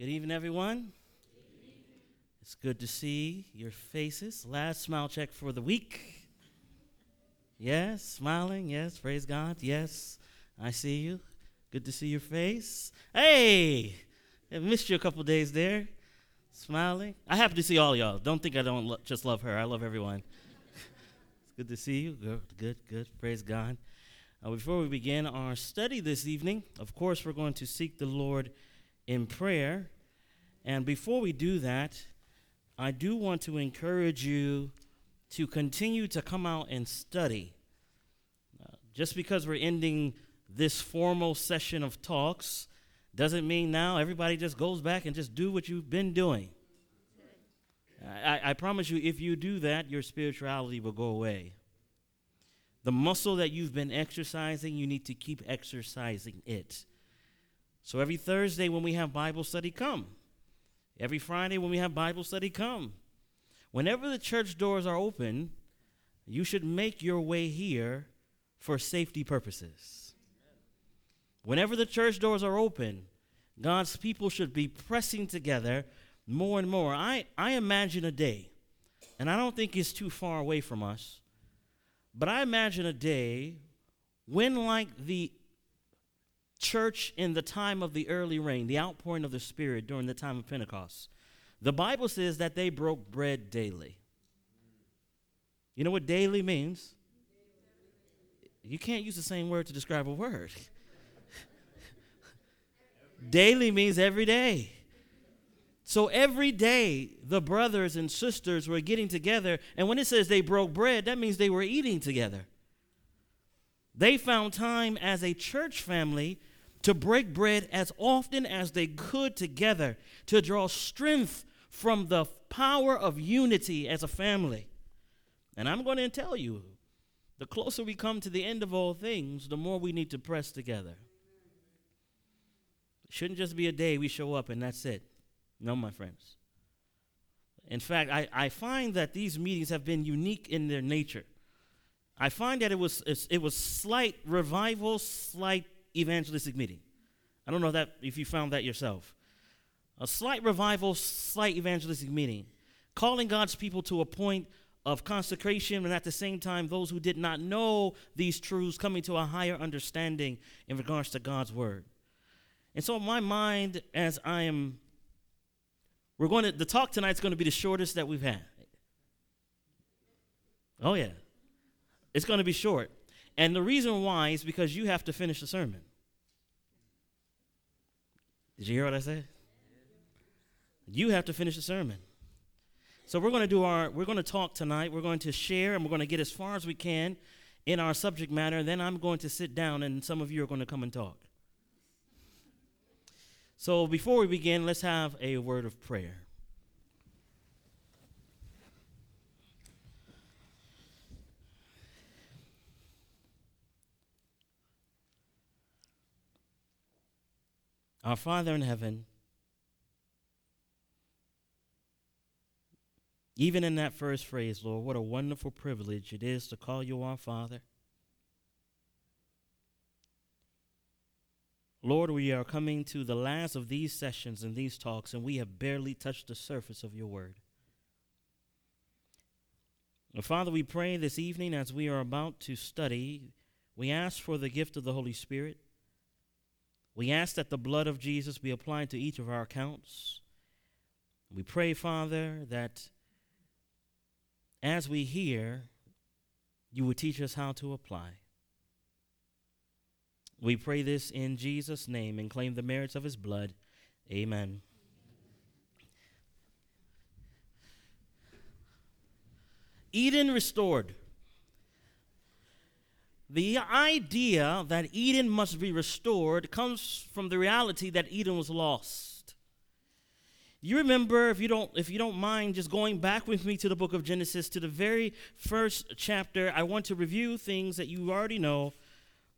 Good evening, everyone. It's good to see your faces. Last smile check for the week. Yes, smiling. Yes, praise God. Yes, I see you. Good to see your face. Hey, I missed you a couple days there. Smiling. I happy to see all y'all. Don't think I don't lo- just love her. I love everyone. it's good to see you. Good, good, good. Praise God. Uh, before we begin our study this evening, of course, we're going to seek the Lord in prayer. And before we do that, I do want to encourage you to continue to come out and study. Uh, just because we're ending this formal session of talks doesn't mean now everybody just goes back and just do what you've been doing. I, I promise you, if you do that, your spirituality will go away. The muscle that you've been exercising, you need to keep exercising it. So every Thursday when we have Bible study, come. Every Friday when we have Bible study, come. Whenever the church doors are open, you should make your way here for safety purposes. Whenever the church doors are open, God's people should be pressing together more and more. I, I imagine a day, and I don't think it's too far away from us, but I imagine a day when, like the church in the time of the early rain, the outpouring of the Spirit during the time of Pentecost, the Bible says that they broke bread daily. You know what daily means? You can't use the same word to describe a word. daily means every day. So every day, the brothers and sisters were getting together, and when it says they broke bread, that means they were eating together. They found time as a church family to break bread as often as they could together, to draw strength from the power of unity as a family. And I'm going to tell you the closer we come to the end of all things, the more we need to press together. It shouldn't just be a day we show up and that's it. No, my friends. In fact, I, I find that these meetings have been unique in their nature. I find that it was it was slight revival, slight evangelistic meeting. I don't know that if you found that yourself. A slight revival, slight evangelistic meeting, calling God's people to a point of consecration, and at the same time, those who did not know these truths coming to a higher understanding in regards to God's word. And so, in my mind, as I am, we're going to, the talk tonight is going to be the shortest that we've had. Oh, yeah. It's going to be short. And the reason why is because you have to finish the sermon. Did you hear what I said? You have to finish the sermon. So we're going to do our we're going to talk tonight. We're going to share and we're going to get as far as we can in our subject matter. And then I'm going to sit down and some of you are going to come and talk. So before we begin, let's have a word of prayer. Our Father in heaven, even in that first phrase, Lord, what a wonderful privilege it is to call you our Father. Lord, we are coming to the last of these sessions and these talks, and we have barely touched the surface of your word. Father, we pray this evening as we are about to study, we ask for the gift of the Holy Spirit. We ask that the blood of Jesus be applied to each of our accounts. We pray, Father, that as we hear, you will teach us how to apply. We pray this in Jesus' name and claim the merits of his blood. Amen. Eden restored. The idea that Eden must be restored comes from the reality that Eden was lost. You remember, if you don't, if you don't mind, just going back with me to the book of Genesis to the very first chapter. I want to review things that you already know,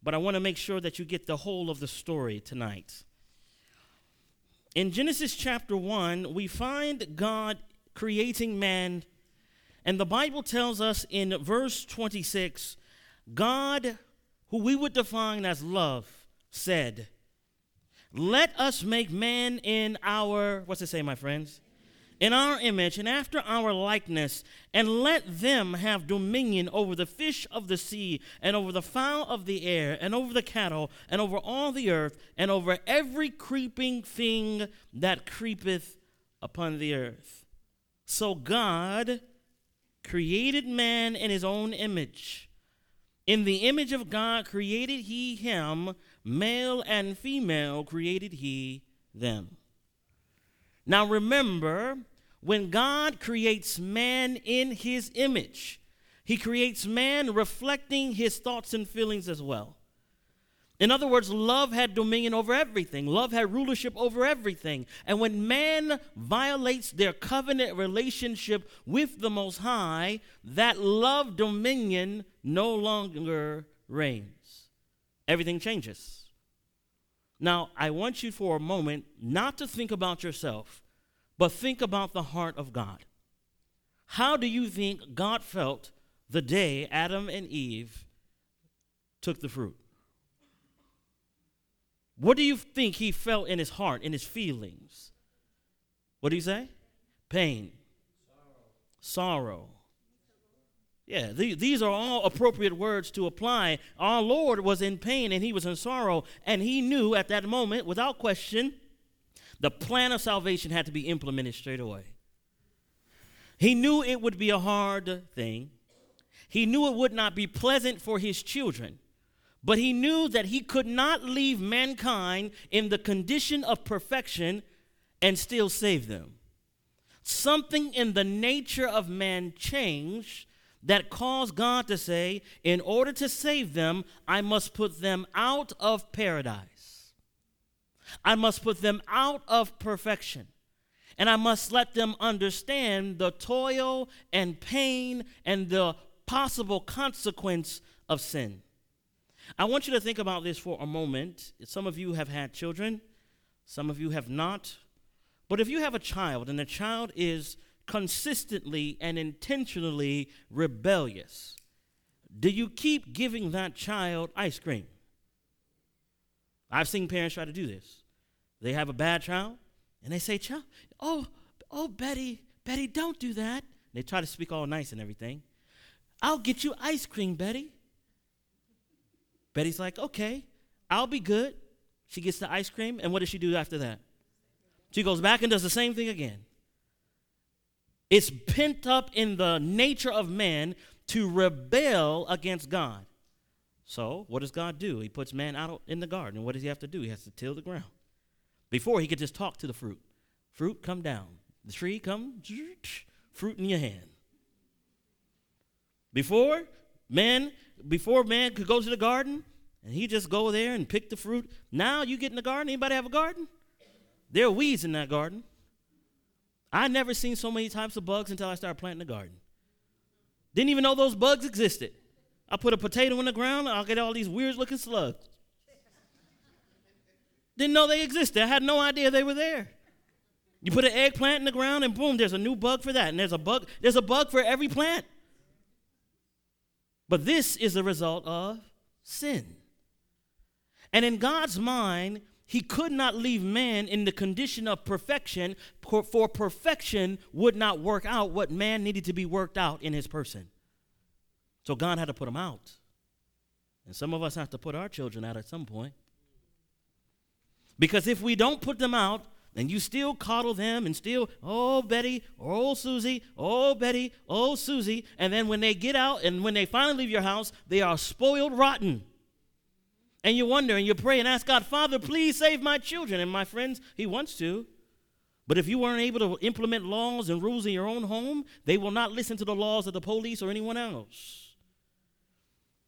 but I want to make sure that you get the whole of the story tonight. In Genesis chapter 1, we find God creating man, and the Bible tells us in verse 26 God, who we would define as love, said, Let us make man in our, what's it say, my friends? In our image and after our likeness, and let them have dominion over the fish of the sea, and over the fowl of the air, and over the cattle, and over all the earth, and over every creeping thing that creepeth upon the earth. So God created man in his own image. In the image of God created he him, male and female created he them. Now remember, when God creates man in his image, he creates man reflecting his thoughts and feelings as well. In other words, love had dominion over everything. Love had rulership over everything. And when man violates their covenant relationship with the Most High, that love dominion no longer reigns. Everything changes. Now, I want you for a moment not to think about yourself, but think about the heart of God. How do you think God felt the day Adam and Eve took the fruit? What do you think he felt in his heart, in his feelings? What do you say? Pain. Sorrow. Yeah, the, these are all appropriate words to apply. Our Lord was in pain and he was in sorrow, and he knew at that moment, without question, the plan of salvation had to be implemented straight away. He knew it would be a hard thing. He knew it would not be pleasant for his children. But he knew that he could not leave mankind in the condition of perfection and still save them. Something in the nature of man changed that caused God to say, In order to save them, I must put them out of paradise. I must put them out of perfection. And I must let them understand the toil and pain and the possible consequence of sin. I want you to think about this for a moment. Some of you have had children, some of you have not. But if you have a child and the child is consistently and intentionally rebellious, do you keep giving that child ice cream? I've seen parents try to do this. They have a bad child and they say, Child, oh, oh, Betty, Betty, don't do that. They try to speak all nice and everything. I'll get you ice cream, Betty. Betty's like, okay, I'll be good. She gets the ice cream, and what does she do after that? She goes back and does the same thing again. It's pent up in the nature of man to rebel against God. So, what does God do? He puts man out in the garden. And what does he have to do? He has to till the ground. Before, he could just talk to the fruit. Fruit, come down. The tree, come, fruit in your hand. Before, man before man could go to the garden and he just go there and pick the fruit. Now you get in the garden. Anybody have a garden? There are weeds in that garden. I never seen so many types of bugs until I started planting the garden. Didn't even know those bugs existed. I put a potato in the ground, and I'll get all these weird looking slugs. Didn't know they existed. I had no idea they were there. You put an eggplant in the ground and boom, there's a new bug for that. And there's a bug, there's a bug for every plant. But this is a result of sin. And in God's mind, he could not leave man in the condition of perfection, for perfection would not work out what man needed to be worked out in his person. So God had to put him out. And some of us have to put our children out at some point. Because if we don't put them out, and you still coddle them and still, oh, Betty, oh, Susie, oh, Betty, oh, Susie. And then when they get out and when they finally leave your house, they are spoiled rotten. And you wonder and you pray and ask God, Father, please save my children. And my friends, He wants to. But if you weren't able to implement laws and rules in your own home, they will not listen to the laws of the police or anyone else.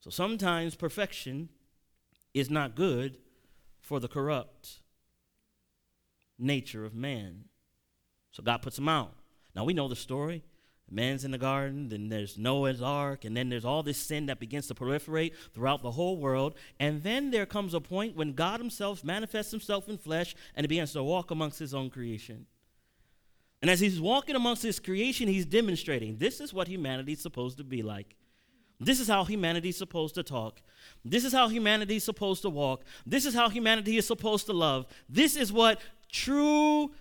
So sometimes perfection is not good for the corrupt nature of man. So God puts him out. Now we know the story. Man's in the garden, then there's Noah's ark, and then there's all this sin that begins to proliferate throughout the whole world. And then there comes a point when God Himself manifests Himself in flesh and He begins to walk amongst His own creation. And as He's walking amongst His creation, He's demonstrating this is what humanity's supposed to be like. This is how humanity is supposed to talk. This is how humanity is supposed to walk. This is how humanity is supposed to love. This is what true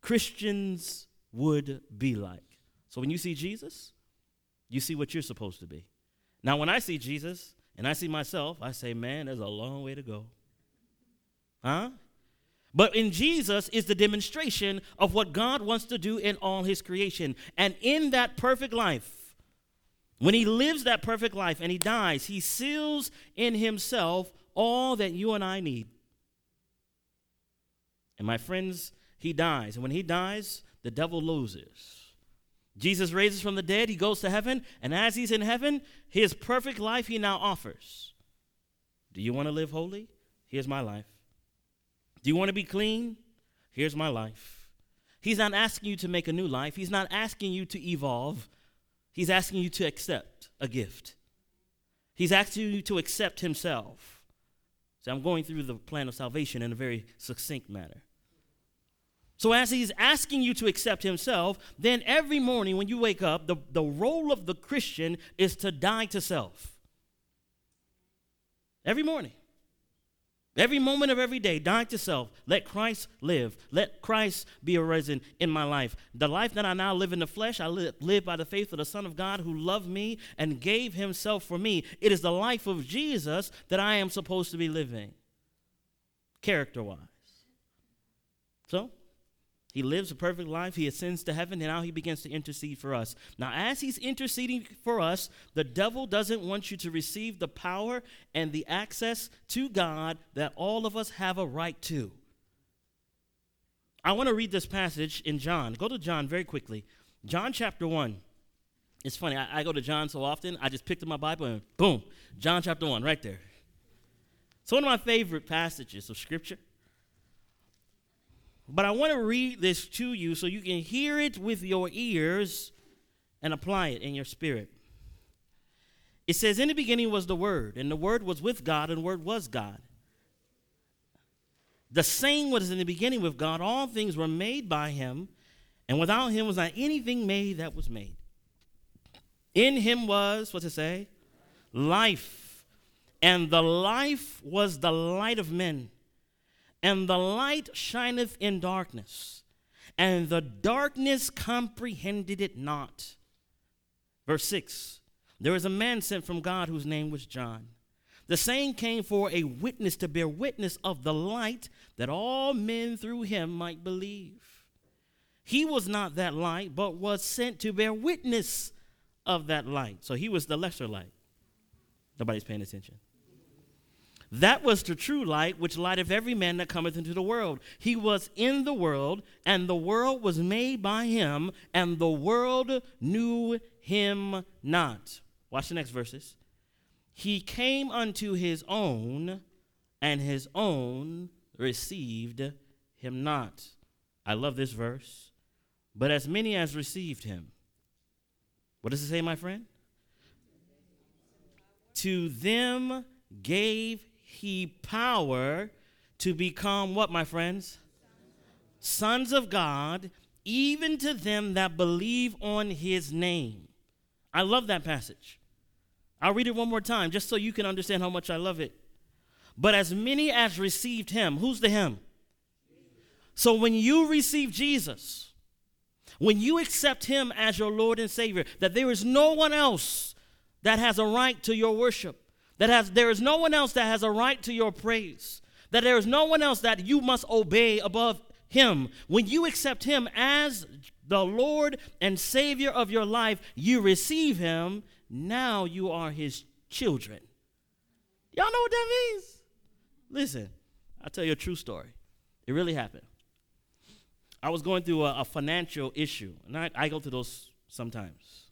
Christians would be like. So when you see Jesus, you see what you're supposed to be. Now, when I see Jesus and I see myself, I say, man, there's a long way to go. Huh? But in Jesus is the demonstration of what God wants to do in all his creation. And in that perfect life, when he lives that perfect life and he dies, he seals in himself all that you and I need. And my friends, he dies. And when he dies, the devil loses. Jesus raises from the dead, he goes to heaven, and as he's in heaven, his perfect life he now offers. Do you want to live holy? Here's my life. Do you want to be clean? Here's my life. He's not asking you to make a new life. He's not asking you to evolve. He's asking you to accept a gift. He's asking you to accept Himself. So I'm going through the plan of salvation in a very succinct manner. So, as he's asking you to accept himself, then every morning when you wake up, the, the role of the Christian is to die to self. Every morning. Every moment of every day, die to self. Let Christ live. Let Christ be arisen in my life. The life that I now live in the flesh, I live, live, by the faith of the Son of God who loved me and gave himself for me. It is the life of Jesus that I am supposed to be living, character wise. So, he lives a perfect life. He ascends to heaven, and now he begins to intercede for us. Now, as he's interceding for us, the devil doesn't want you to receive the power and the access to God that all of us have a right to. I want to read this passage in John. Go to John very quickly. John chapter 1. It's funny, I, I go to John so often, I just picked up my Bible and boom, John chapter 1, right there. It's one of my favorite passages of Scripture. But I want to read this to you so you can hear it with your ears and apply it in your spirit. It says, In the beginning was the Word, and the Word was with God, and the Word was God. The same was in the beginning with God. All things were made by Him, and without Him was not anything made that was made. In Him was, what's it say? Life. And the life was the light of men. And the light shineth in darkness, and the darkness comprehended it not. Verse 6 There was a man sent from God whose name was John. The same came for a witness to bear witness of the light, that all men through him might believe. He was not that light, but was sent to bear witness of that light. So he was the lesser light. Nobody's paying attention. That was the true light, which lighteth every man that cometh into the world. He was in the world, and the world was made by him, and the world knew him not. Watch the next verses. He came unto his own, and his own received him not. I love this verse. But as many as received him, what does it say, my friend? To them gave he power to become what, my friends? Sons of God, even to them that believe on his name. I love that passage. I'll read it one more time just so you can understand how much I love it. But as many as received him, who's the him? So when you receive Jesus, when you accept him as your Lord and Savior, that there is no one else that has a right to your worship, that has there is no one else that has a right to your praise. That there is no one else that you must obey above him. When you accept him as the Lord and Savior of your life, you receive him. Now you are his children. Y'all know what that means? Listen, I'll tell you a true story. It really happened. I was going through a, a financial issue, and I, I go through those sometimes.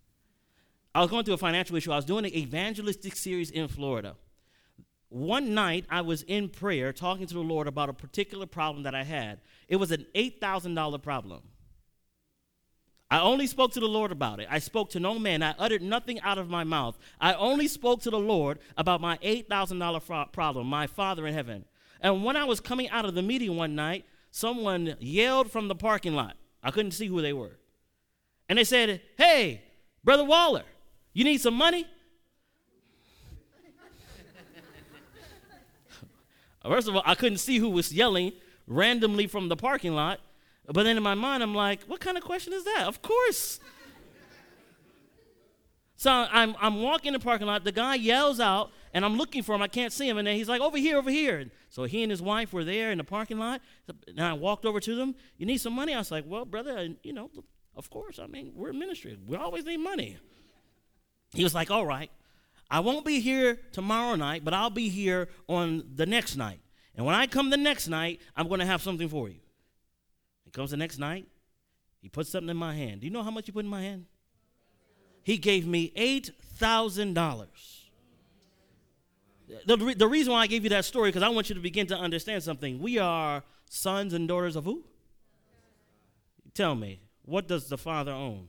I was going through a financial issue. I was doing an evangelistic series in Florida. One night, I was in prayer talking to the Lord about a particular problem that I had. It was an $8,000 problem. I only spoke to the Lord about it. I spoke to no man. I uttered nothing out of my mouth. I only spoke to the Lord about my $8,000 problem, my Father in heaven. And when I was coming out of the meeting one night, someone yelled from the parking lot. I couldn't see who they were. And they said, Hey, Brother Waller, you need some money? First of all, I couldn't see who was yelling randomly from the parking lot. But then in my mind, I'm like, what kind of question is that? Of course. so I'm, I'm walking the parking lot. The guy yells out, and I'm looking for him. I can't see him. And then he's like, over here, over here. And so he and his wife were there in the parking lot. And I walked over to them. You need some money? I was like, well, brother, you know, of course. I mean, we're ministry. We always need money. He was like, all right. I won't be here tomorrow night, but I'll be here on the next night. And when I come the next night, I'm going to have something for you. He comes the next night. He puts something in my hand. Do you know how much he put in my hand? He gave me $8,000. The, the reason why I gave you that story, because I want you to begin to understand something. We are sons and daughters of who? Tell me, what does the Father own?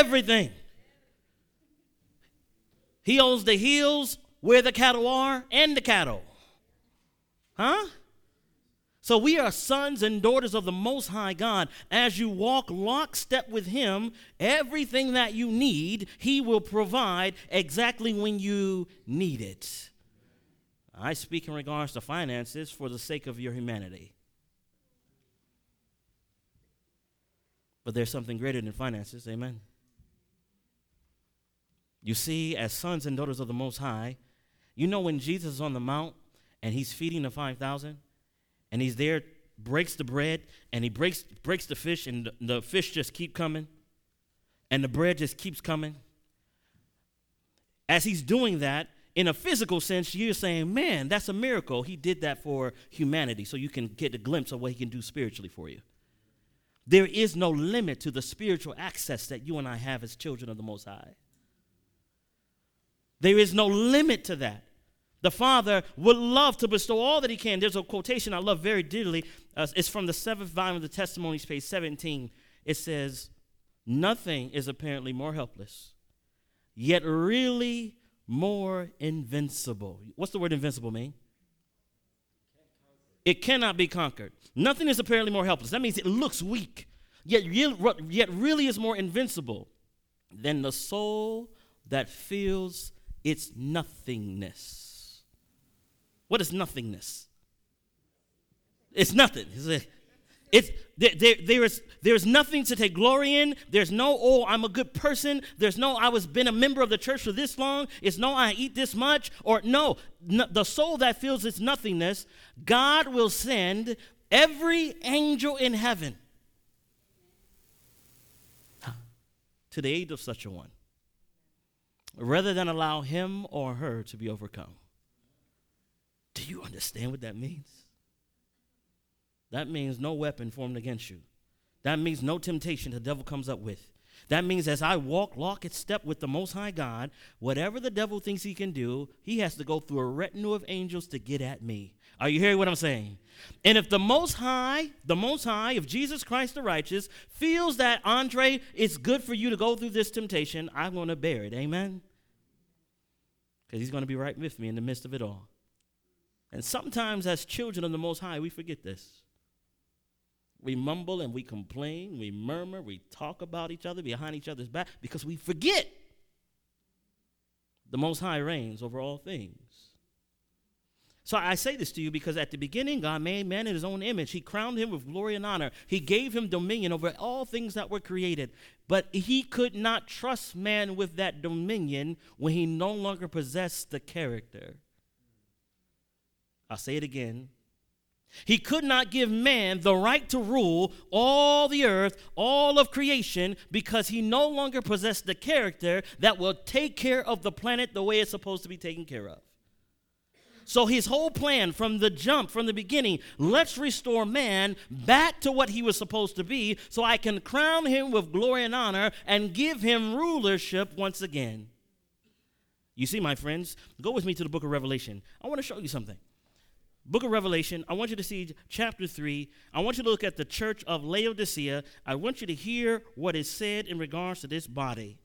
Everything. He owns the hills where the cattle are and the cattle. Huh? So we are sons and daughters of the Most High God. As you walk lockstep with Him, everything that you need, He will provide exactly when you need it. I speak in regards to finances for the sake of your humanity. But there's something greater than finances, amen. You see, as sons and daughters of the Most High, you know when Jesus is on the mount and he's feeding the 5,000 and he's there, breaks the bread and he breaks, breaks the fish and the, the fish just keep coming and the bread just keeps coming. As he's doing that, in a physical sense, you're saying, man, that's a miracle. He did that for humanity so you can get a glimpse of what he can do spiritually for you. There is no limit to the spiritual access that you and I have as children of the Most High. There is no limit to that. The Father would love to bestow all that He can. There's a quotation I love very dearly. Uh, it's from the seventh volume of the Testimonies, page 17. It says, Nothing is apparently more helpless, yet really more invincible. What's the word invincible mean? It cannot be conquered. Nothing is apparently more helpless. That means it looks weak, yet, yet really is more invincible than the soul that feels its nothingness. What is nothingness? It's nothing. It's, there, there, there, is, there is nothing to take glory in. There's no, oh, I'm a good person. There's no, I was been a member of the church for this long. It's no, I eat this much. Or no the soul that feels its nothingness, God will send every angel in heaven to the aid of such a one rather than allow him or her to be overcome. Do you understand what that means? That means no weapon formed against you. That means no temptation the devil comes up with. That means as I walk lock and step with the Most High God, whatever the devil thinks he can do, he has to go through a retinue of angels to get at me. Are you hearing what I'm saying? And if the Most High, the Most High, if Jesus Christ the righteous, feels that, Andre, it's good for you to go through this temptation, I'm going to bear it. Amen? because he's going to be right with me in the midst of it all. And sometimes, as children of the Most High, we forget this. We mumble and we complain, we murmur, we talk about each other behind each other's back because we forget the Most High reigns over all things. So I say this to you because at the beginning, God made man in his own image. He crowned him with glory and honor. He gave him dominion over all things that were created. But he could not trust man with that dominion when he no longer possessed the character. I'll say it again. He could not give man the right to rule all the earth, all of creation, because he no longer possessed the character that will take care of the planet the way it's supposed to be taken care of. So his whole plan from the jump, from the beginning, let's restore man back to what he was supposed to be so I can crown him with glory and honor and give him rulership once again. You see, my friends, go with me to the book of Revelation. I want to show you something. Book of Revelation, I want you to see chapter 3. I want you to look at the church of Laodicea. I want you to hear what is said in regards to this body.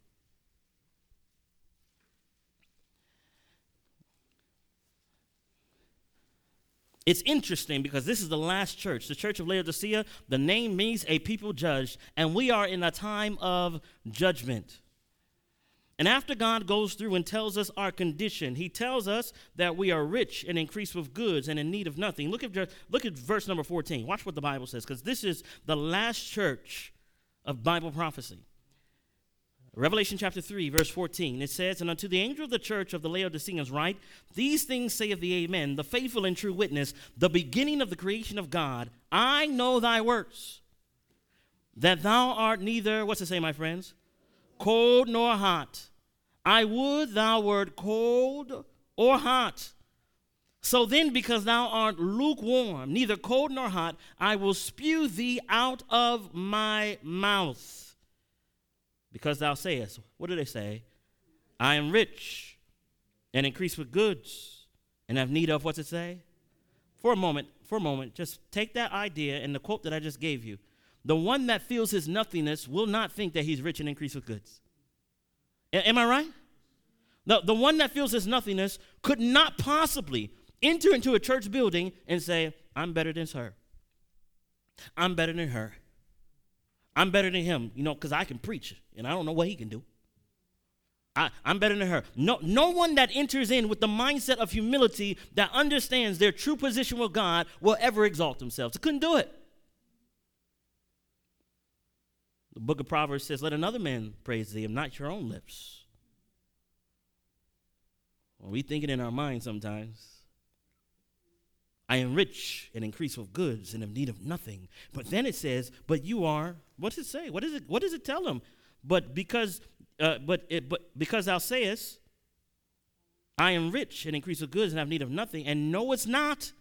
It's interesting because this is the last church, the church of Laodicea. The name means a people judged, and we are in a time of judgment. And after God goes through and tells us our condition, He tells us that we are rich and increased with goods and in need of nothing. Look at, look at verse number 14. Watch what the Bible says, because this is the last church of Bible prophecy. Revelation chapter 3, verse 14, it says, And unto the angel of the church of the Laodiceans write, These things saith the Amen, the faithful and true witness, the beginning of the creation of God. I know thy works, that thou art neither, what's it say, my friends? Cold nor hot. I would thou wert cold or hot. So then, because thou art lukewarm, neither cold nor hot, I will spew thee out of my mouth because thou sayest, what do they say? I am rich and increase with goods and have need of, what's it say? For a moment, for a moment, just take that idea and the quote that I just gave you. The one that feels his nothingness will not think that he's rich and increased with goods. A- am I right? The, the one that feels his nothingness could not possibly enter into a church building and say, I'm better than her. I'm better than her. I'm better than him, you know, because I can preach and I don't know what he can do. I, am better than her. No, no one that enters in with the mindset of humility that understands their true position with God will ever exalt themselves. They couldn't do it. The book of Proverbs says, Let another man praise thee, and not your own lips. Well, we think it in our mind sometimes. I am rich and increase with goods and have need of nothing. But then it says, but you are, what does it say? What, is it, what does it tell them? But because, uh, but, it, but because thou sayest, I am rich and increase with goods and have need of nothing, and know it's not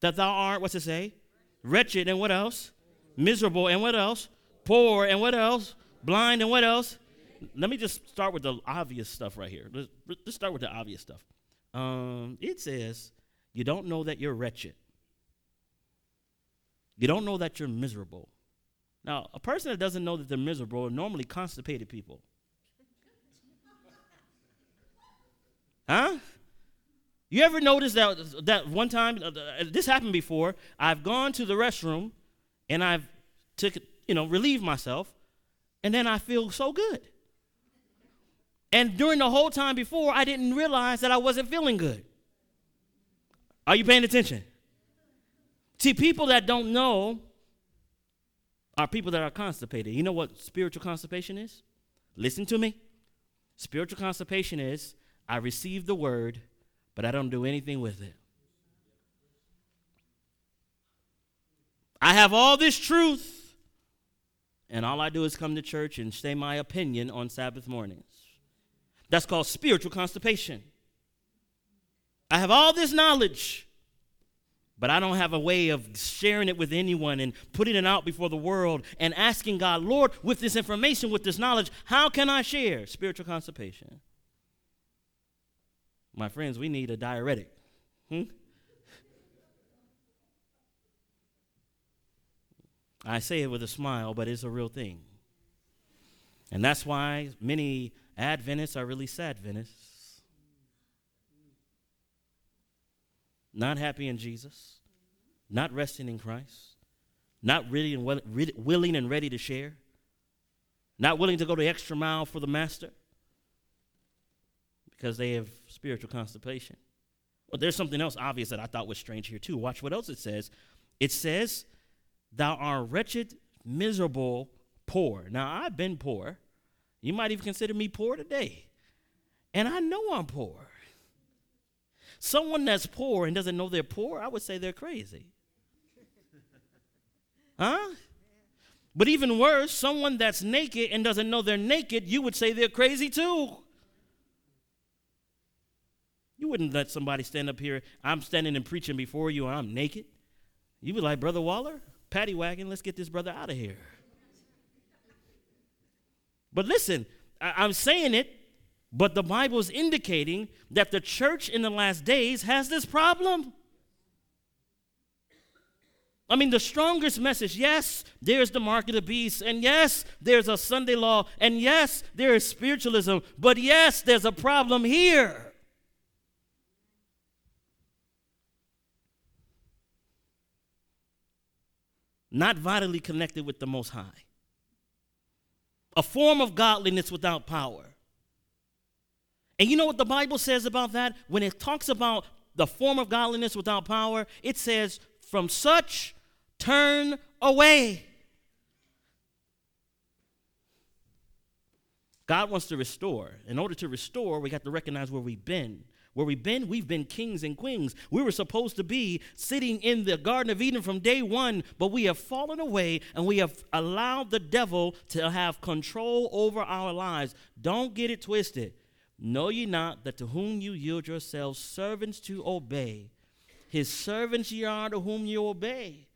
that thou art, what's it say? Wretched and what else? Miserable and what else? Poor and what else? Blind and what else? Let me just start with the obvious stuff right here. Let's, let's start with the obvious stuff. Um, it says, you don't know that you're wretched. You don't know that you're miserable. Now, a person that doesn't know that they're miserable are normally constipated people. huh? You ever notice that that one time uh, uh, this happened before? I've gone to the restroom and I've took you know relieved myself, and then I feel so good. And during the whole time before, I didn't realize that I wasn't feeling good. Are you paying attention? See, people that don't know are people that are constipated. You know what spiritual constipation is? Listen to me. Spiritual constipation is I receive the word, but I don't do anything with it. I have all this truth, and all I do is come to church and say my opinion on Sabbath mornings. That's called spiritual constipation. I have all this knowledge, but I don't have a way of sharing it with anyone and putting it out before the world and asking God, Lord, with this information, with this knowledge, how can I share spiritual constipation? My friends, we need a diuretic. Hmm? I say it with a smile, but it's a real thing. And that's why many Adventists are really sad Adventists not happy in Jesus, not resting in Christ, not really and well, willing and ready to share, not willing to go the extra mile for the master because they have spiritual constipation. But there's something else obvious that I thought was strange here too. Watch what else it says. It says, Thou art wretched, miserable, poor. Now I've been poor. You might even consider me poor today. And I know I'm poor. Someone that's poor and doesn't know they're poor, I would say they're crazy. Huh? But even worse, someone that's naked and doesn't know they're naked, you would say they're crazy too. You wouldn't let somebody stand up here, I'm standing and preaching before you, and I'm naked. You would like, Brother Waller, paddy wagon, let's get this brother out of here. But listen, I- I'm saying it but the Bible is indicating that the church in the last days has this problem. I mean, the strongest message yes, there's the mark of the beast, and yes, there's a Sunday law, and yes, there is spiritualism, but yes, there's a problem here. Not vitally connected with the Most High. A form of godliness without power And you know what the Bible says about that? When it talks about the form of godliness without power, it says, from such turn away. God wants to restore. In order to restore, we got to recognize where we've been. Where we've been, we've been kings and queens. We were supposed to be sitting in the Garden of Eden from day one, but we have fallen away and we have allowed the devil to have control over our lives. Don't get it twisted. Know ye not that to whom you yield yourselves servants to obey, his servants ye are to whom you obey,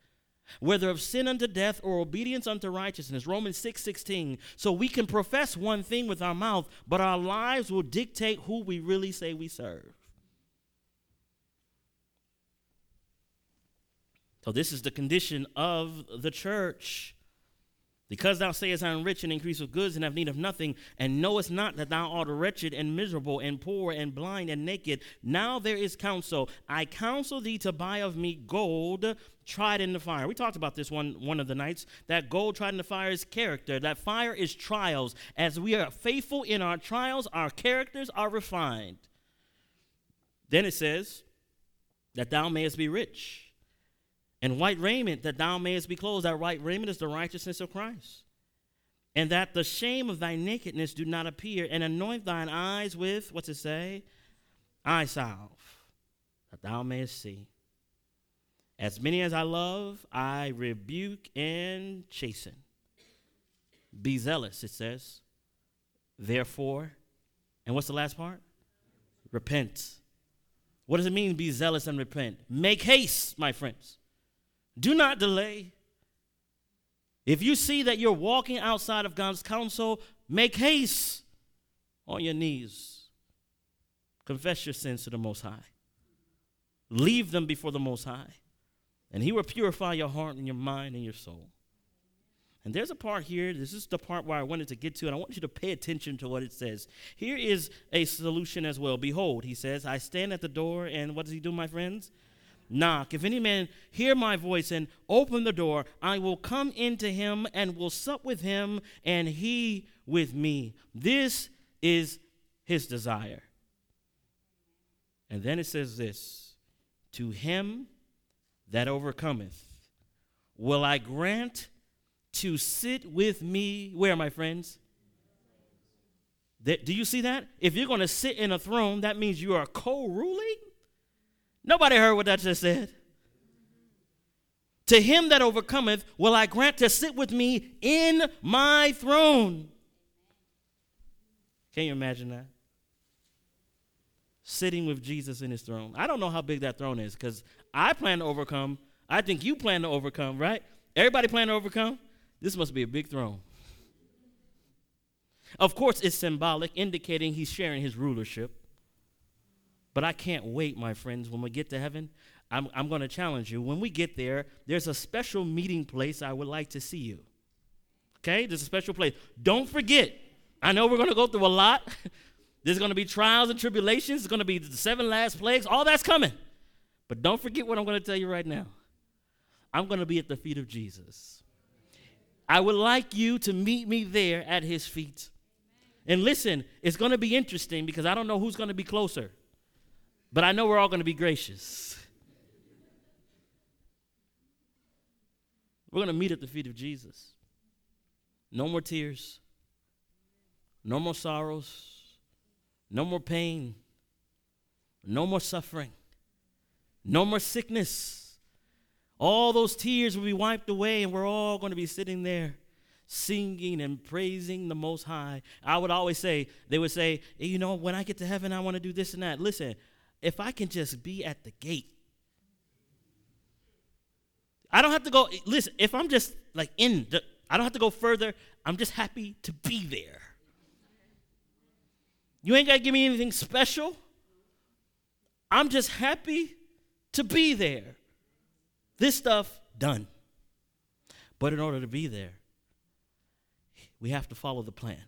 whether of sin unto death or obedience unto righteousness. Romans 6 16. So we can profess one thing with our mouth, but our lives will dictate who we really say we serve. So, this is the condition of the church. Because thou sayest, I am rich and increase with goods and have need of nothing, and knowest not that thou art wretched and miserable and poor and blind and naked. Now there is counsel. I counsel thee to buy of me gold tried in the fire. We talked about this one one of the nights. That gold tried in the fire is character. That fire is trials. As we are faithful in our trials, our characters are refined. Then it says that thou mayest be rich and white raiment that thou mayest be clothed. That white raiment is the righteousness of Christ. And that the shame of thy nakedness do not appear, and anoint thine eyes with, what's it say? Eye salve, that thou mayest see. As many as I love, I rebuke and chasten. Be zealous, it says. Therefore, and what's the last part? Repent. What does it mean, be zealous and repent? Make haste, my friends. Do not delay. If you see that you're walking outside of God's counsel, make haste on your knees. Confess your sins to the Most High. Leave them before the Most High. And He will purify your heart and your mind and your soul. And there's a part here, this is the part where I wanted to get to, and I want you to pay attention to what it says. Here is a solution as well. Behold, he says, I stand at the door, and what does he do, my friends? Knock. If any man hear my voice and open the door, I will come into him and will sup with him and he with me. This is his desire. And then it says this To him that overcometh, will I grant to sit with me. Where, my friends? That, do you see that? If you're going to sit in a throne, that means you are co ruling Nobody heard what that just said. To him that overcometh will I grant to sit with me in my throne. Can you imagine that? Sitting with Jesus in his throne. I don't know how big that throne is because I plan to overcome. I think you plan to overcome, right? Everybody plan to overcome? This must be a big throne. Of course, it's symbolic, indicating he's sharing his rulership. But I can't wait, my friends, when we get to heaven. I'm, I'm going to challenge you. When we get there, there's a special meeting place I would like to see you. Okay? There's a special place. Don't forget, I know we're going to go through a lot. there's going to be trials and tribulations. There's going to be the seven last plagues. All that's coming. But don't forget what I'm going to tell you right now. I'm going to be at the feet of Jesus. I would like you to meet me there at his feet. And listen, it's going to be interesting because I don't know who's going to be closer. But I know we're all going to be gracious. We're going to meet at the feet of Jesus. No more tears. No more sorrows. No more pain. No more suffering. No more sickness. All those tears will be wiped away, and we're all going to be sitting there singing and praising the Most High. I would always say, they would say, hey, you know, when I get to heaven, I want to do this and that. Listen, if I can just be at the gate. I don't have to go, listen, if I'm just like in, the, I don't have to go further. I'm just happy to be there. You ain't got to give me anything special. I'm just happy to be there. This stuff done. But in order to be there, we have to follow the plan.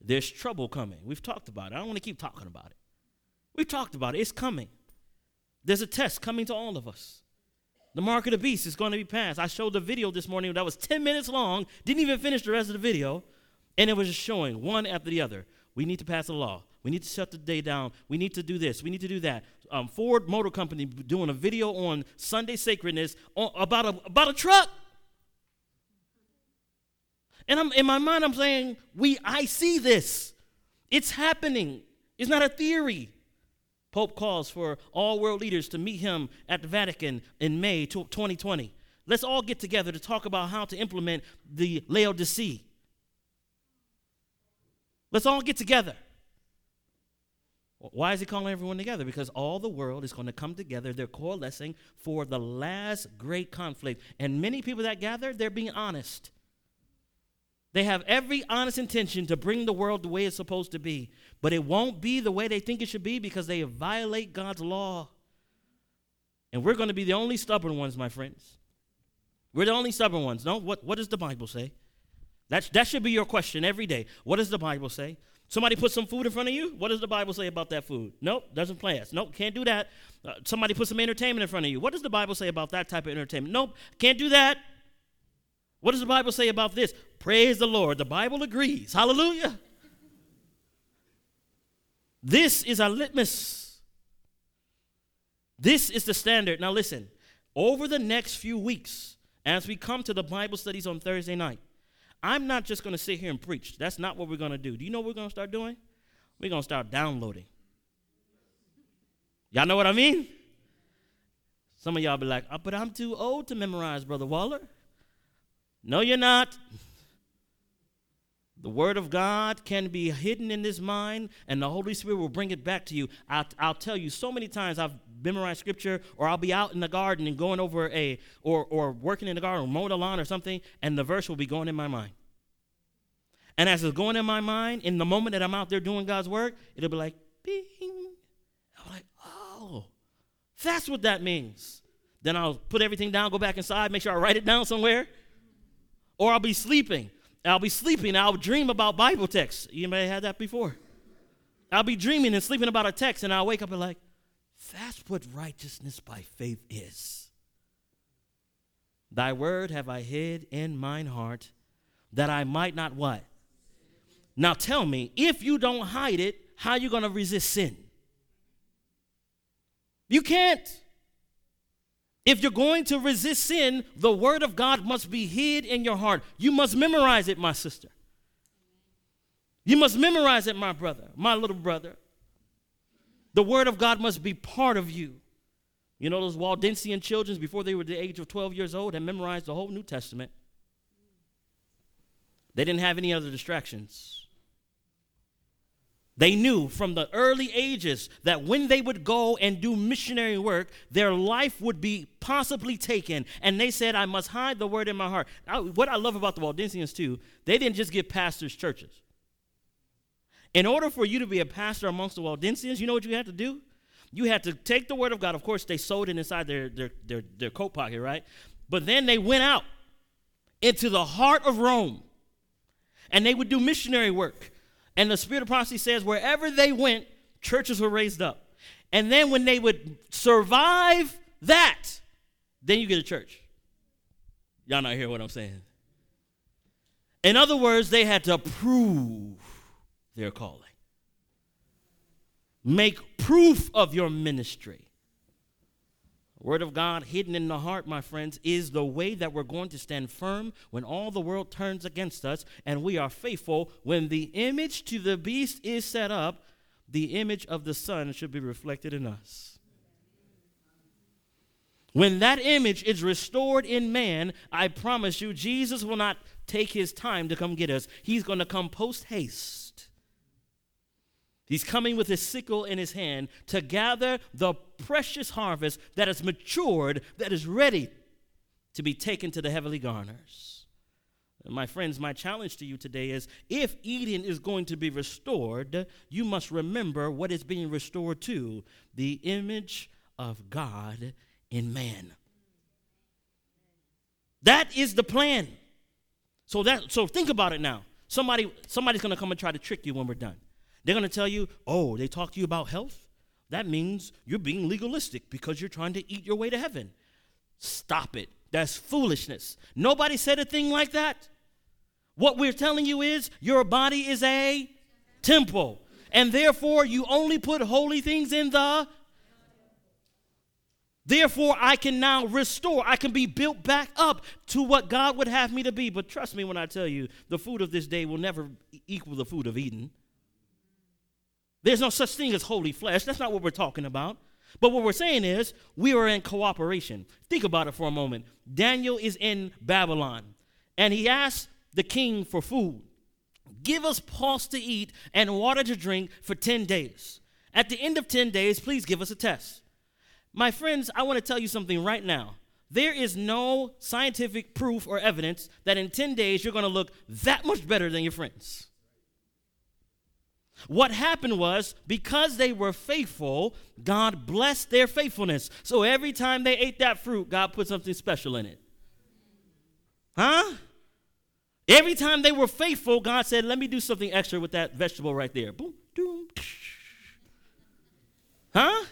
There's trouble coming. We've talked about it. I don't want to keep talking about it. We talked about it. It's coming. There's a test coming to all of us. The mark of the beast is going to be passed. I showed the video this morning that was 10 minutes long, didn't even finish the rest of the video, and it was just showing one after the other. We need to pass a law. We need to shut the day down. We need to do this. We need to do that. Um, Ford Motor Company doing a video on Sunday sacredness on, about a about a truck. And I'm in my mind, I'm saying, we I see this. It's happening. It's not a theory. Pope calls for all world leaders to meet him at the Vatican in May 2020. Let's all get together to talk about how to implement the Laudato Si'. Let's all get together. Why is he calling everyone together? Because all the world is going to come together. They're coalescing for the last great conflict. And many people that gather, they're being honest. They have every honest intention to bring the world the way it's supposed to be, but it won't be the way they think it should be because they violate God's law. And we're going to be the only stubborn ones, my friends. We're the only stubborn ones. No, what, what does the Bible say? That, that should be your question every day. What does the Bible say? Somebody put some food in front of you. What does the Bible say about that food? Nope, doesn't play us. Nope, can't do that. Uh, somebody put some entertainment in front of you. What does the Bible say about that type of entertainment? Nope, can't do that. What does the Bible say about this? Praise the Lord. The Bible agrees. Hallelujah. This is our litmus. This is the standard. Now, listen, over the next few weeks, as we come to the Bible studies on Thursday night, I'm not just going to sit here and preach. That's not what we're going to do. Do you know what we're going to start doing? We're going to start downloading. Y'all know what I mean? Some of y'all be like, oh, but I'm too old to memorize, Brother Waller. No, you're not. The Word of God can be hidden in this mind, and the Holy Spirit will bring it back to you. I'll, I'll, tell you so many times I've memorized Scripture, or I'll be out in the garden and going over a, or, or working in the garden, or mowing the lawn or something, and the verse will be going in my mind. And as it's going in my mind, in the moment that I'm out there doing God's work, it'll be like, bing. I'm like, oh, that's what that means. Then I'll put everything down, go back inside, make sure I write it down somewhere. Or I'll be sleeping I'll be sleeping. I'll dream about Bible texts. You may have had that before. I'll be dreaming and sleeping about a text, and I'll wake up and like, that's what righteousness by faith is. Thy word have I hid in mine heart, that I might not what? Now tell me, if you don't hide it, how are you going to resist sin? You can't. If you're going to resist sin, the word of God must be hid in your heart. You must memorize it, my sister. You must memorize it, my brother, my little brother. The word of God must be part of you. You know, those Waldensian children, before they were the age of 12 years old, had memorized the whole New Testament. They didn't have any other distractions. They knew from the early ages that when they would go and do missionary work, their life would be possibly taken. And they said, I must hide the word in my heart. Now, what I love about the Waldensians, too, they didn't just give pastors churches. In order for you to be a pastor amongst the Waldensians, you know what you had to do? You had to take the word of God. Of course, they sewed it inside their, their, their, their coat pocket, right? But then they went out into the heart of Rome and they would do missionary work. And the spirit of prophecy says wherever they went, churches were raised up. And then when they would survive that, then you get a church. Y'all not hear what I'm saying? In other words, they had to prove their calling. Make proof of your ministry. Word of God hidden in the heart, my friends, is the way that we're going to stand firm when all the world turns against us and we are faithful. When the image to the beast is set up, the image of the Son should be reflected in us. When that image is restored in man, I promise you, Jesus will not take his time to come get us. He's going to come post haste He's coming with his sickle in his hand to gather the precious harvest that has matured, that is ready to be taken to the heavenly garners. My friends, my challenge to you today is if Eden is going to be restored, you must remember what is being restored to the image of God in man. That is the plan. So that so think about it now. Somebody somebody's going to come and try to trick you when we're done. They're going to tell you, oh, they talk to you about health? That means you're being legalistic because you're trying to eat your way to heaven. Stop it. That's foolishness. Nobody said a thing like that. What we're telling you is your body is a temple. And therefore, you only put holy things in the. Therefore, I can now restore. I can be built back up to what God would have me to be. But trust me when I tell you, the food of this day will never equal the food of Eden. There's no such thing as holy flesh. That's not what we're talking about. But what we're saying is we are in cooperation. Think about it for a moment. Daniel is in Babylon, and he asks the king for food. Give us pulse to eat and water to drink for 10 days. At the end of 10 days, please give us a test. My friends, I want to tell you something right now. There is no scientific proof or evidence that in 10 days you're going to look that much better than your friends. What happened was because they were faithful, God blessed their faithfulness. So every time they ate that fruit, God put something special in it. Huh? Every time they were faithful, God said, Let me do something extra with that vegetable right there. Boom, boom. Huh?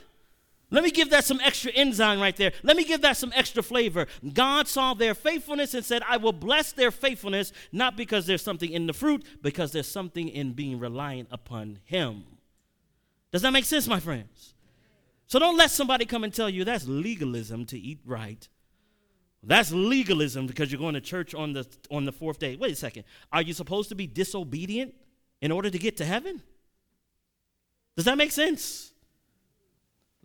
Let me give that some extra enzyme right there. Let me give that some extra flavor. God saw their faithfulness and said, I will bless their faithfulness, not because there's something in the fruit, because there's something in being reliant upon Him. Does that make sense, my friends? So don't let somebody come and tell you that's legalism to eat right. That's legalism because you're going to church on the on the fourth day. Wait a second. Are you supposed to be disobedient in order to get to heaven? Does that make sense?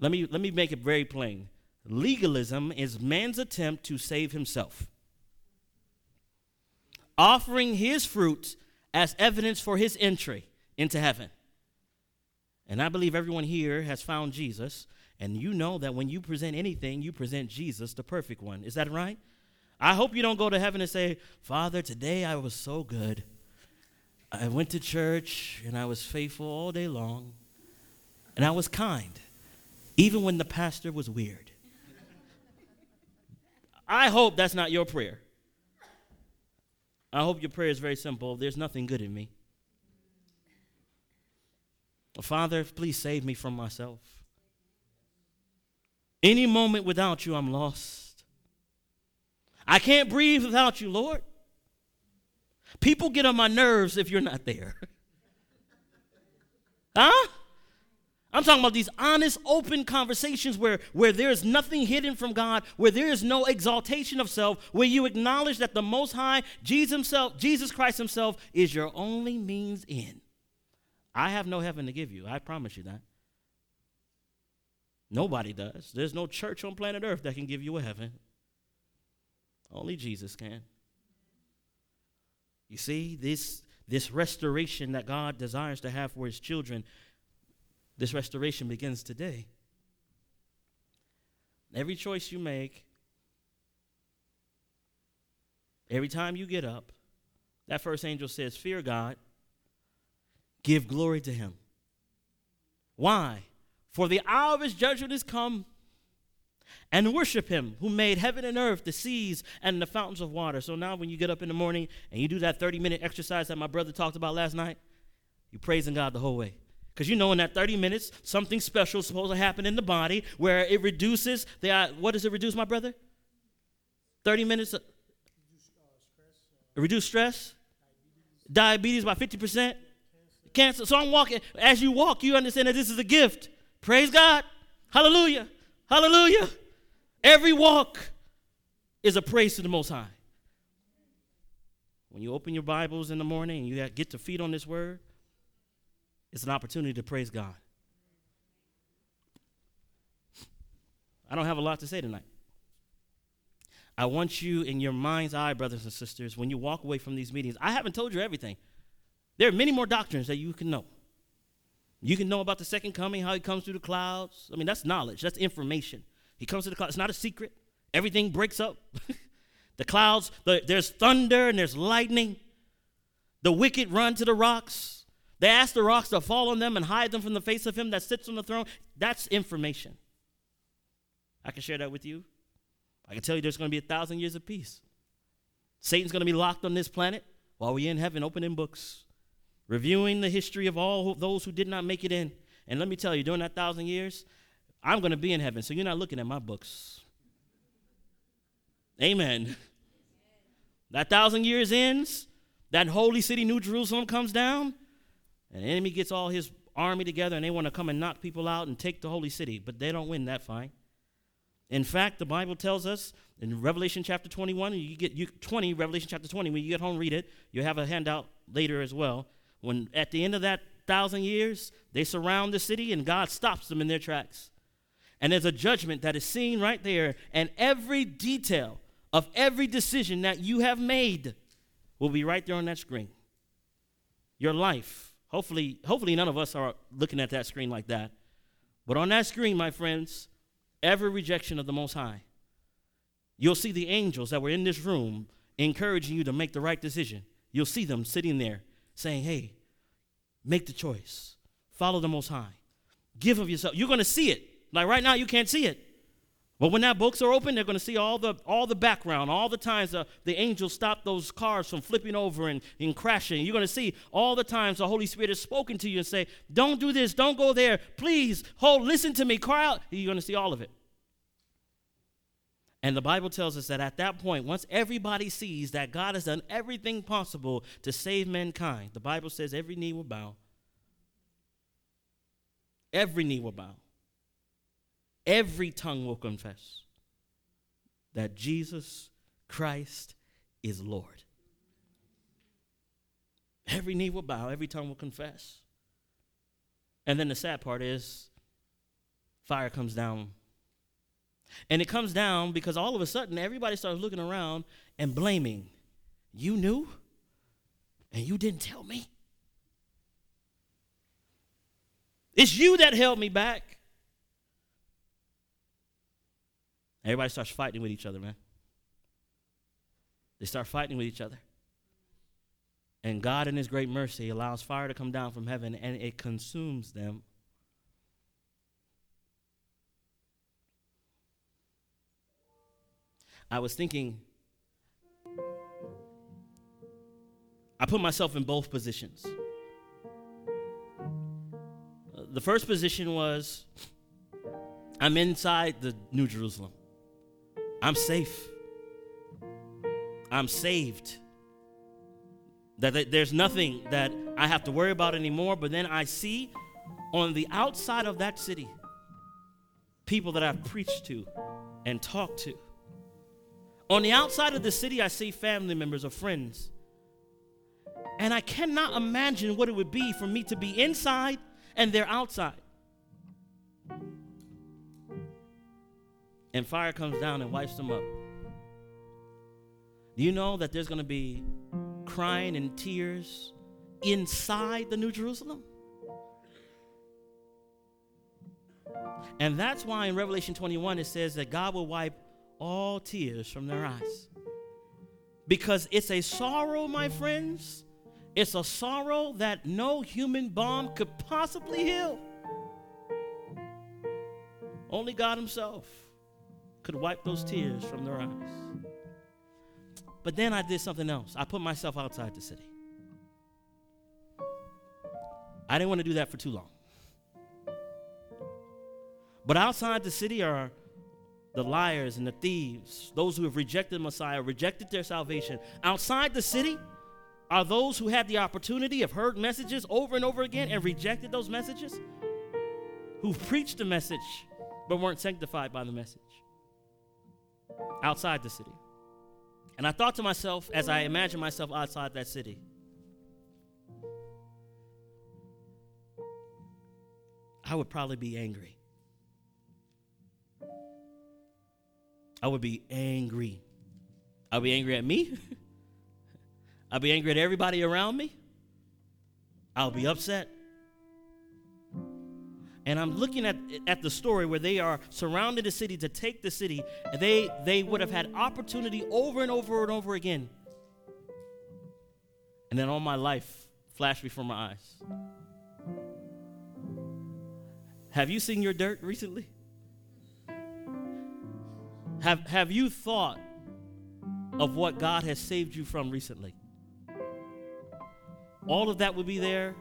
Let me let me make it very plain. Legalism is man's attempt to save himself. Offering his fruit as evidence for his entry into heaven. And I believe everyone here has found Jesus and you know that when you present anything, you present Jesus, the perfect one. Is that right? I hope you don't go to heaven and say, Father, today I was so good. I went to church and I was faithful all day long. And I was kind, even when the pastor was weird. I hope that's not your prayer. I hope your prayer is very simple. There's nothing good in me. Father, please save me from myself. Any moment without you, I'm lost. I can't breathe without you, Lord. People get on my nerves if you're not there. huh? I'm talking about these honest, open conversations where, where there's nothing hidden from God, where there is no exaltation of self, where you acknowledge that the Most High, Jesus Himself, Jesus Christ Himself, is your only means in. I have no heaven to give you. I promise you that. Nobody does. There's no church on planet Earth that can give you a heaven. Only Jesus can. You see, this, this restoration that God desires to have for his children, this restoration begins today. Every choice you make, every time you get up, that first angel says, Fear God, give glory to him. Why? For the hour of his judgment is come, and worship him who made heaven and earth, the seas, and the fountains of water. So now, when you get up in the morning and you do that 30 minute exercise that my brother talked about last night, you're praising God the whole way. Because you know, in that 30 minutes, something special is supposed to happen in the body where it reduces the, uh, what does it reduce, my brother? 30 minutes? Uh, reduce stress? Diabetes by 50%? Cancer. So I'm walking, as you walk, you understand that this is a gift. Praise God. Hallelujah. Hallelujah. Every walk is a praise to the Most High. When you open your Bibles in the morning and you get to feed on this word, it's an opportunity to praise God. I don't have a lot to say tonight. I want you in your mind's eye, brothers and sisters, when you walk away from these meetings. I haven't told you everything. There are many more doctrines that you can know. You can know about the second coming, how he comes through the clouds. I mean, that's knowledge, that's information. He comes to the clouds. It's not a secret. Everything breaks up. the clouds, the, there's thunder and there's lightning. The wicked run to the rocks. They ask the rocks to fall on them and hide them from the face of him that sits on the throne. That's information. I can share that with you. I can tell you there's going to be a thousand years of peace. Satan's going to be locked on this planet while we're in heaven opening books reviewing the history of all those who did not make it in. And let me tell you, during that thousand years, I'm going to be in heaven, so you're not looking at my books. Amen. That thousand years ends, that holy city, New Jerusalem, comes down, And the enemy gets all his army together and they want to come and knock people out and take the holy city, but they don't win that fight. In fact, the Bible tells us in Revelation chapter 21, you get you, 20, Revelation chapter 20, when you get home, read it. You have a handout later as well. When at the end of that thousand years, they surround the city and God stops them in their tracks. And there's a judgment that is seen right there, and every detail of every decision that you have made will be right there on that screen. Your life. Hopefully, hopefully none of us are looking at that screen like that. But on that screen, my friends, every rejection of the Most High. You'll see the angels that were in this room encouraging you to make the right decision. You'll see them sitting there saying, Hey, make the choice, follow the Most High, give of yourself. You're going to see it. Like right now, you can't see it. But when that books are open, they're going to see all the all the background, all the times the, the angels stop those cars from flipping over and, and crashing. You're going to see all the times the Holy Spirit has spoken to you and say, "Don't do this, don't go there, please, hold, listen to me, cry out." You're going to see all of it. And the Bible tells us that at that point, once everybody sees that God has done everything possible to save mankind, the Bible says every knee will bow. Every knee will bow. Every tongue will confess that Jesus Christ is Lord. Every knee will bow, every tongue will confess. And then the sad part is fire comes down and it comes down because all of a sudden everybody starts looking around and blaming. You knew and you didn't tell me. It's you that held me back. Everybody starts fighting with each other, man. They start fighting with each other. And God, in His great mercy, allows fire to come down from heaven and it consumes them I was thinking, I put myself in both positions. The first position was I'm inside the New Jerusalem. I'm safe. I'm saved. That there's nothing that I have to worry about anymore. But then I see on the outside of that city people that I've preached to and talked to on the outside of the city, I see family members or friends. And I cannot imagine what it would be for me to be inside and they're outside. And fire comes down and wipes them up. Do you know that there's going to be crying and tears inside the New Jerusalem? And that's why in Revelation 21 it says that God will wipe all tears from their eyes. Because it's a sorrow, my friends. It's a sorrow that no human balm could possibly heal. Only God Himself could wipe those tears from their eyes. But then I did something else. I put myself outside the city. I didn't want to do that for too long. But outside the city are the liars and the thieves, those who have rejected Messiah, rejected their salvation. Outside the city are those who had the opportunity, have heard messages over and over again and rejected those messages, who've preached the message but weren't sanctified by the message. Outside the city. And I thought to myself, as I imagined myself outside that city, I would probably be angry. I would be angry. I'd be angry at me. I'd be angry at everybody around me. I'll be upset. And I'm looking at, at the story where they are surrounding the city to take the city. They, they would have had opportunity over and over and over again. And then all my life flashed before my eyes. Have you seen your dirt recently? Have, have you thought of what God has saved you from recently? All of that would be there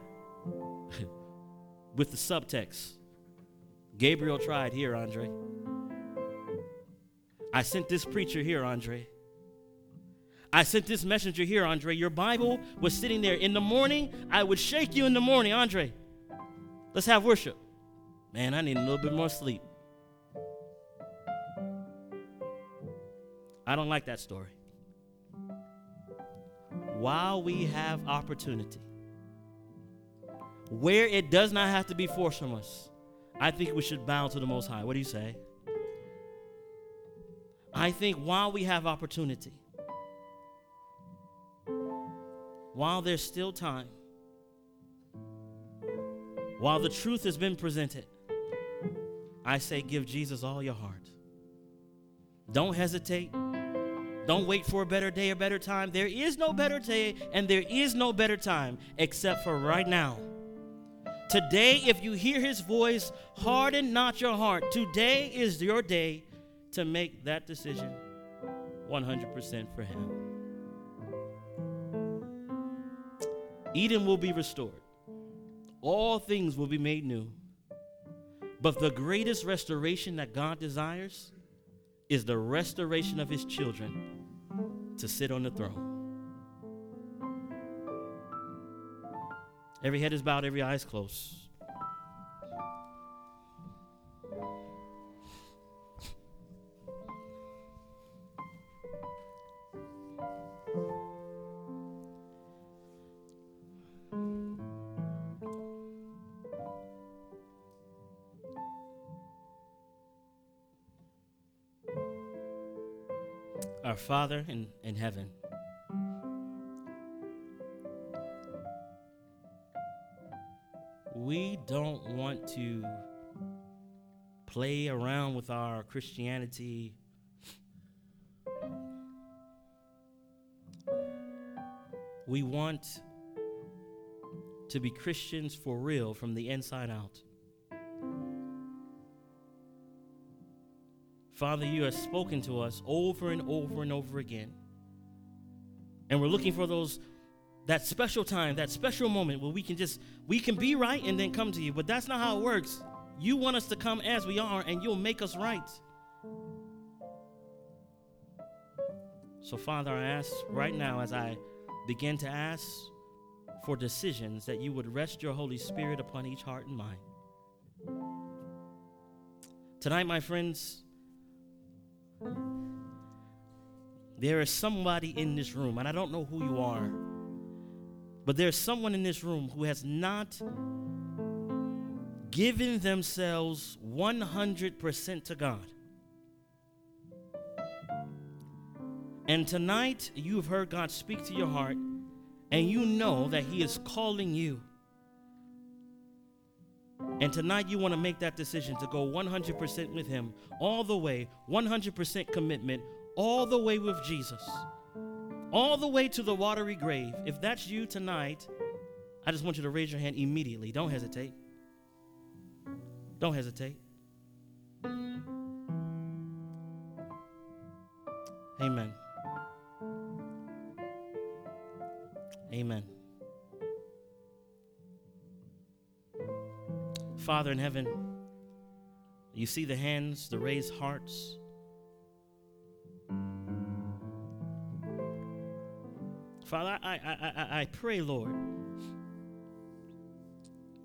with the subtext. Gabriel tried here, Andre. I sent this preacher here, Andre. I sent this messenger here, Andre. Your Bible was sitting there. In the morning, I would shake you in the morning, Andre. Let's have worship. Man, I need a little bit more sleep. I don't like that story. While we have opportunity, where it does not have to be forced from us, I think we should bow to the Most High. What do you say? I think while we have opportunity, while there's still time, while the truth has been presented, I say give Jesus all your heart. Don't hesitate. Don't wait for a better day or better time. There is no better day and there is no better time except for right now. Today, if you hear his voice, harden not your heart. Today is your day to make that decision 100% for him. Eden will be restored, all things will be made new. But the greatest restoration that God desires is the restoration of his children to sit on the throne. Every head is bowed, every eye is closed. Our Father in, in heaven, we don't want to play around with our Christianity. We want to be Christians for real from the inside out. Father, you have spoken to us over and over and over again. And we're looking for those that special time, that special moment where we can just we can be right and then come to you. But that's not how it works. You want us to come as we are and you'll make us right. So Father, I ask right now as I begin to ask for decisions that you would rest your Holy Spirit upon each heart and mind. Tonight, my friends, there is somebody in this room, and I don't know who you are, but there's someone in this room who has not given themselves 100% to God. And tonight, you've heard God speak to your heart, and you know that He is calling you. And tonight, you want to make that decision to go 100% with Him, all the way, 100% commitment, all the way with Jesus, all the way to the watery grave. If that's you tonight, I just want you to raise your hand immediately. Don't hesitate. Don't hesitate. Amen. Amen. Father in heaven, you see the hands, the raised hearts. Father, I, I, I, I pray, Lord,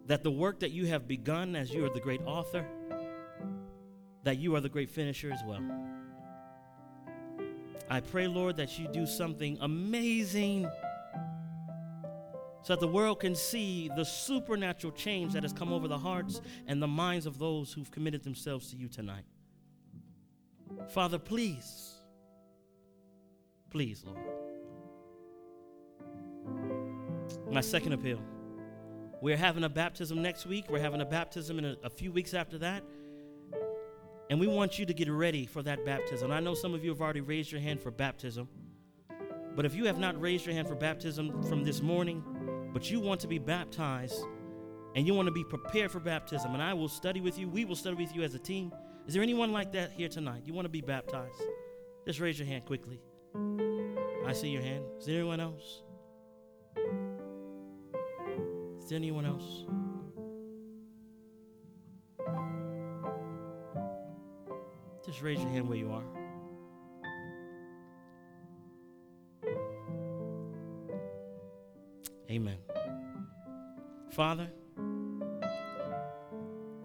that the work that you have begun as you are the great author, that you are the great finisher as well. I pray, Lord, that you do something amazing so that the world can see the supernatural change that has come over the hearts and the minds of those who've committed themselves to you tonight. Father, please, please, Lord. My second appeal. We're having a baptism next week. We're having a baptism in a, a, few weeks after that. And we want you to get ready for that baptism. I know some of you have already raised your hand for baptism. But if you have not raised your hand for baptism from this morning, but you want to be baptized and you want to be prepared for baptism, and I will study with you, we will study with you as a team. Is there anyone like that here tonight? You want to be baptized? Just raise your hand quickly. I see your hand. Is there anyone else? Is there anyone else? Just raise your hand where you are. Amen. Father,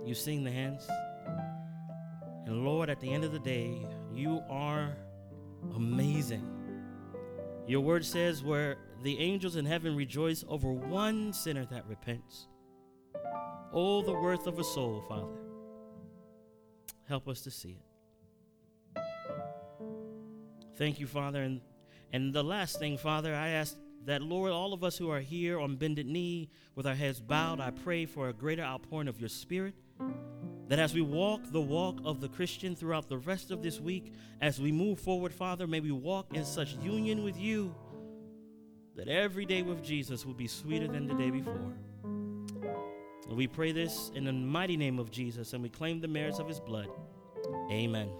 you sing the hands. And Lord, at the end of the day, you are amazing. Your word says, where the angels in heaven rejoice over one sinner that repents. Oh, the worth of a soul, Father. Help us to see it. Thank you, Father. And, and the last thing, Father, I ask that, Lord, all of us who are here on bended knee with our heads bowed, I pray for a greater outpouring of your spirit. That as we walk the walk of the Christian throughout the rest of this week, as we move forward, Father, may we walk in such union with you that every day with Jesus will be sweeter than the day before. And we pray this in the mighty name of Jesus, and we claim the merits of his blood. Amen.